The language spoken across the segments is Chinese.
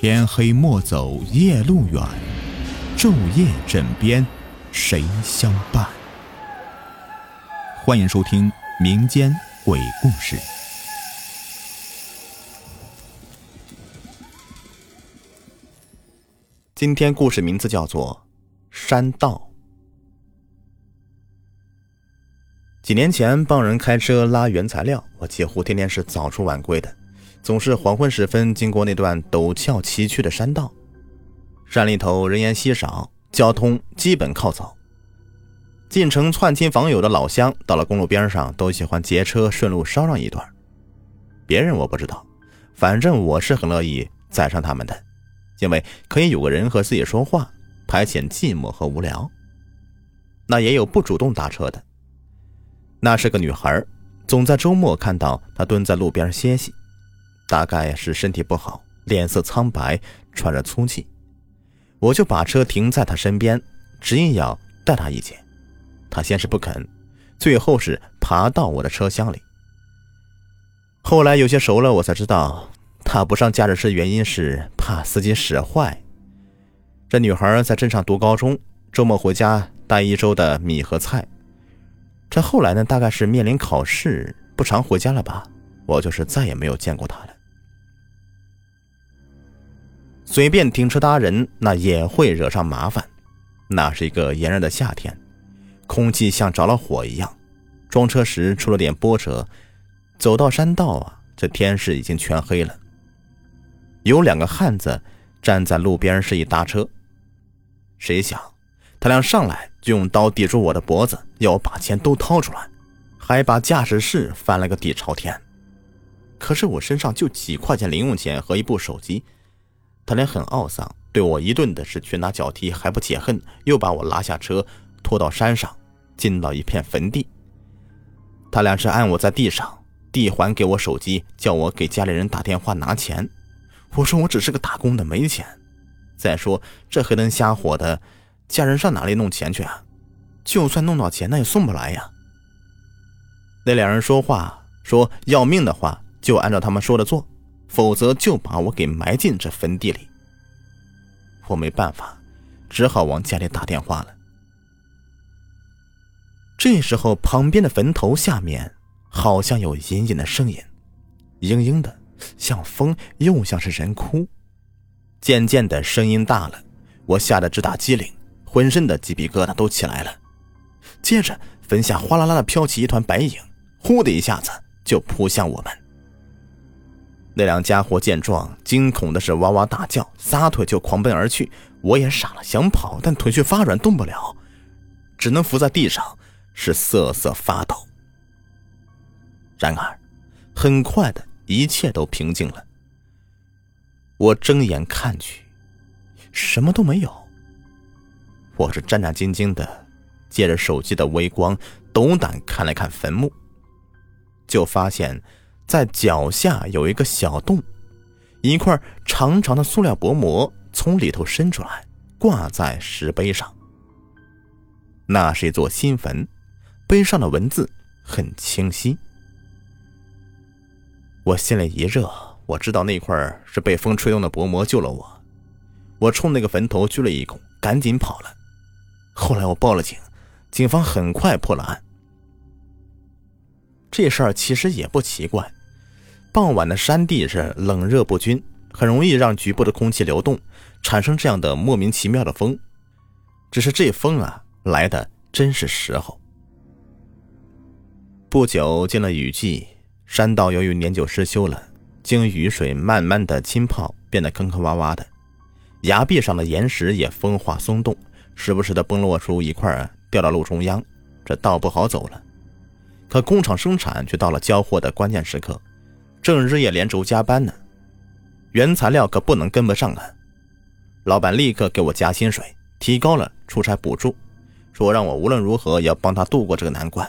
天黑莫走夜路远，昼夜枕边谁相伴？欢迎收听民间鬼故事。今天故事名字叫做《山道》。几年前帮人开车拉原材料，我几乎天天是早出晚归的，总是黄昏时分经过那段陡峭崎岖的山道。山里头人烟稀少，交通基本靠走。进城串亲访友的老乡，到了公路边上都喜欢劫车顺路捎上一段。别人我不知道，反正我是很乐意载上他们的，因为可以有个人和自己说话，排遣寂寞和无聊。那也有不主动打车的。那是个女孩，总在周末看到她蹲在路边歇息，大概是身体不好，脸色苍白，喘着粗气。我就把车停在他身边，执意要带他一起。他先是不肯，最后是爬到我的车厢里。后来有些熟了，我才知道他不上驾驶室原因是怕司机使坏。这女孩在镇上读高中，周末回家带一周的米和菜。这后来呢，大概是面临考试，不常回家了吧？我就是再也没有见过他了。随便停车搭人，那也会惹上麻烦。那是一个炎热的夏天，空气像着了火一样。装车时出了点波折，走到山道啊，这天是已经全黑了。有两个汉子站在路边示意搭车，谁想？他俩上来就用刀抵住我的脖子，要我把钱都掏出来，还把驾驶室翻了个底朝天。可是我身上就几块钱零用钱和一部手机，他俩很懊丧，对我一顿的是拳打脚踢，还不解恨，又把我拉下车，拖到山上，进到一片坟地。他俩是按我在地上，递还给我手机，叫我给家里人打电话拿钱。我说我只是个打工的，没钱。再说这黑灯瞎火的。家人上哪里弄钱去啊？就算弄到钱，那也送不来呀。那两人说话说要命的话，就按照他们说的做，否则就把我给埋进这坟地里。我没办法，只好往家里打电话了。这时候，旁边的坟头下面好像有隐隐的声音，嘤嘤的，像风，又像是人哭。渐渐的，声音大了，我吓得直打机灵。浑身的鸡皮疙瘩都起来了，接着坟下哗啦啦的飘起一团白影，呼的一下子就扑向我们。那两家伙见状，惊恐的是哇哇大叫，撒腿就狂奔而去。我也傻了，想跑，但腿却发软，动不了，只能伏在地上，是瑟瑟发抖。然而，很快的一切都平静了。我睁眼看去，什么都没有。我是战战兢兢的，借着手机的微光，斗胆看了看坟墓，就发现，在脚下有一个小洞，一块长长的塑料薄膜从里头伸出来，挂在石碑上。那是一座新坟，碑上的文字很清晰。我心里一热，我知道那块是被风吹动的薄膜救了我。我冲那个坟头鞠了一躬，赶紧跑了。后来我报了警，警方很快破了案。这事儿其实也不奇怪，傍晚的山地是冷热不均，很容易让局部的空气流动，产生这样的莫名其妙的风。只是这风啊，来的真是时候。不久进了雨季，山道由于年久失修了，经雨水慢慢的浸泡，变得坑坑洼洼的，崖壁上的岩石也风化松动。时不时的崩落出一块，掉到路中央，这道不好走了。可工厂生产却到了交货的关键时刻，正日夜连轴加班呢，原材料可不能跟不上啊！老板立刻给我加薪水，提高了出差补助，说让我无论如何也要帮他度过这个难关。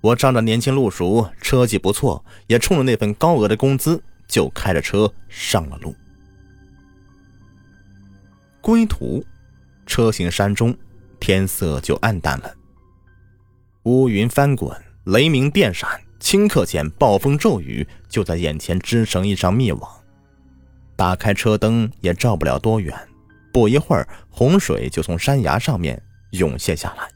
我仗着年轻路熟，车技不错，也冲着那份高额的工资，就开着车上了路。归途。车行山中，天色就暗淡了。乌云翻滚，雷鸣电闪，顷刻间暴风骤雨就在眼前织成一张密网。打开车灯也照不了多远，不一会儿，洪水就从山崖上面涌现下来，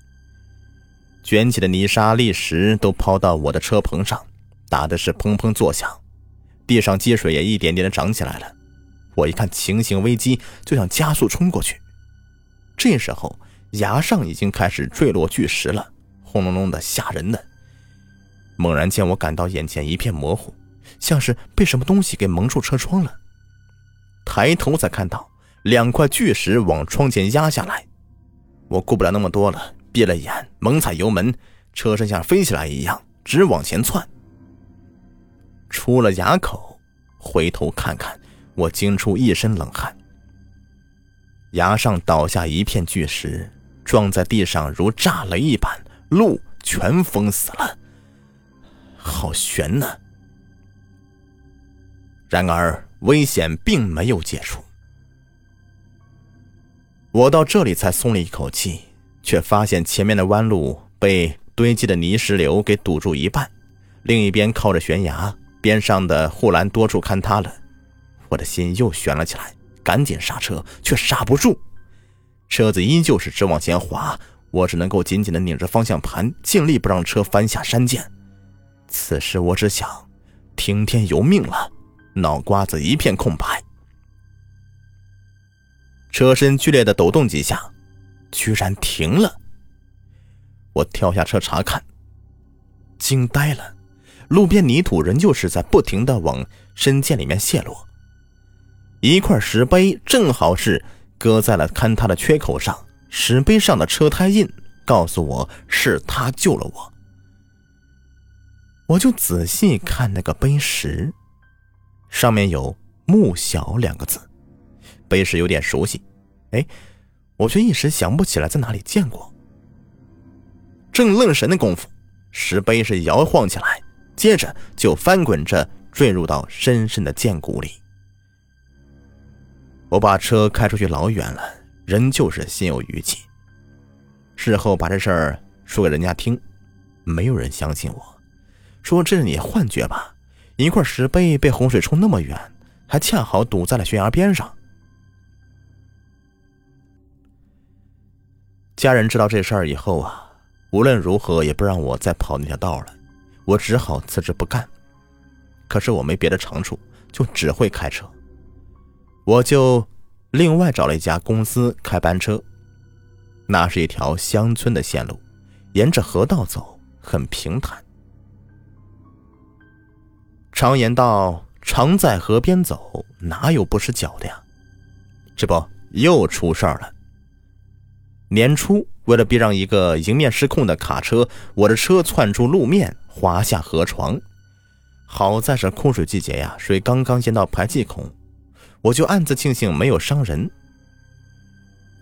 卷起的泥沙、砾石都抛到我的车棚上，打的是砰砰作响，地上积水也一点点的涨起来了。我一看情形危机，就想加速冲过去。这时候，崖上已经开始坠落巨石了，轰隆隆的，吓人的。猛然间，我感到眼前一片模糊，像是被什么东西给蒙住车窗了。抬头才看到两块巨石往窗前压下来，我顾不了那么多了，闭了眼，猛踩油门，车身像飞起来一样直往前窜。出了崖口，回头看看。我惊出一身冷汗。崖上倒下一片巨石，撞在地上如炸雷一般，路全封死了。好悬呐！然而危险并没有解除。我到这里才松了一口气，却发现前面的弯路被堆积的泥石流给堵住一半，另一边靠着悬崖，边上的护栏多处坍塌了。我的心又悬了起来，赶紧刹车，却刹不住，车子依旧是直往前滑，我只能够紧紧的拧着方向盘，尽力不让车翻下山涧。此时我只想听天由命了，脑瓜子一片空白。车身剧烈的抖动几下，居然停了。我跳下车查看，惊呆了，路边泥土仍旧是在不停的往深涧里面泄落。一块石碑正好是搁在了坍塌的缺口上，石碑上的车胎印告诉我是他救了我。我就仔细看那个碑石，上面有“穆小”两个字，碑石有点熟悉，哎，我却一时想不起来在哪里见过。正愣神的功夫，石碑是摇晃起来，接着就翻滚着坠入到深深的涧谷里。我把车开出去老远了，仍旧是心有余悸。事后把这事儿说给人家听，没有人相信我，说这是你幻觉吧？一块石碑被洪水冲那么远，还恰好堵在了悬崖边上。家人知道这事儿以后啊，无论如何也不让我再跑那条道了，我只好辞职不干。可是我没别的长处，就只会开车。我就另外找了一家公司开班车，那是一条乡村的线路，沿着河道走，很平坦。常言道：“常在河边走，哪有不湿脚的呀？”这不又出事儿了。年初，为了避让一个迎面失控的卡车，我的车窜出路面，滑下河床。好在是枯水季节呀，水刚刚淹到排气孔。我就暗自庆幸没有伤人，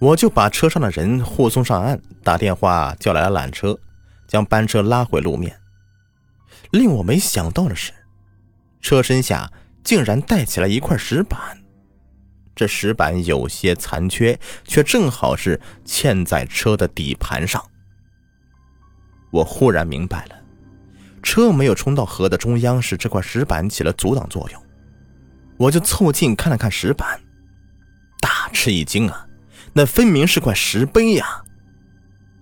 我就把车上的人护送上岸，打电话叫来了缆车，将班车拉回路面。令我没想到的是，车身下竟然带起了一块石板，这石板有些残缺，却正好是嵌在车的底盘上。我忽然明白了，车没有冲到河的中央，是这块石板起了阻挡作用。我就凑近看了看石板，大吃一惊啊！那分明是块石碑呀，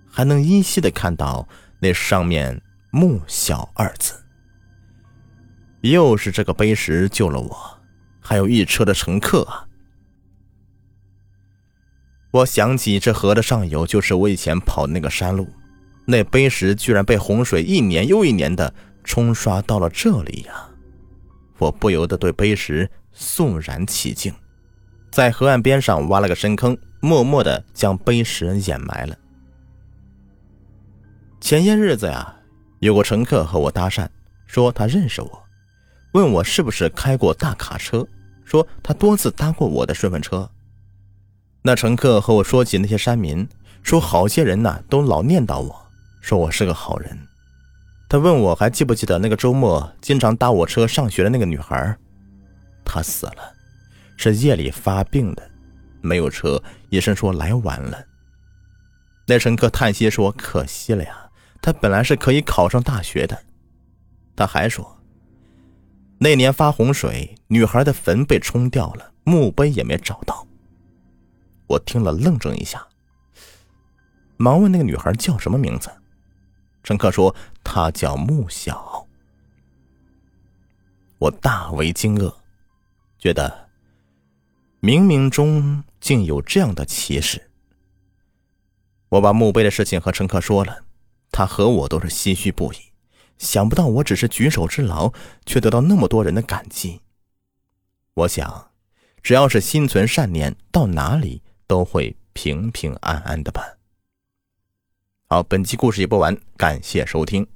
还能依稀的看到那上面“木小”二字。又是这个碑石救了我，还有一车的乘客啊！我想起这河的上游就是我以前跑的那个山路，那碑石居然被洪水一年又一年的冲刷到了这里呀！我不由得对碑石。肃然起敬，在河岸边上挖了个深坑，默默的将碑石掩埋了。前些日子呀，有个乘客和我搭讪，说他认识我，问我是不是开过大卡车，说他多次搭过我的顺风车。那乘客和我说起那些山民，说好些人呢都老念叨我，说我是个好人。他问我还记不记得那个周末经常搭我车上学的那个女孩。他死了，是夜里发病的，没有车，医生说来晚了。那乘客叹息说：“可惜了呀，他本来是可以考上大学的。”他还说，那年发洪水，女孩的坟被冲掉了，墓碑也没找到。我听了愣怔一下，忙问那个女孩叫什么名字。乘客说她叫穆小。我大为惊愕，觉得冥冥中竟有这样的奇事。我把墓碑的事情和乘客说了，他和我都是唏嘘不已。想不到我只是举手之劳，却得到那么多人的感激。我想，只要是心存善念，到哪里都会平平安安的吧。好，本期故事已播完，感谢收听。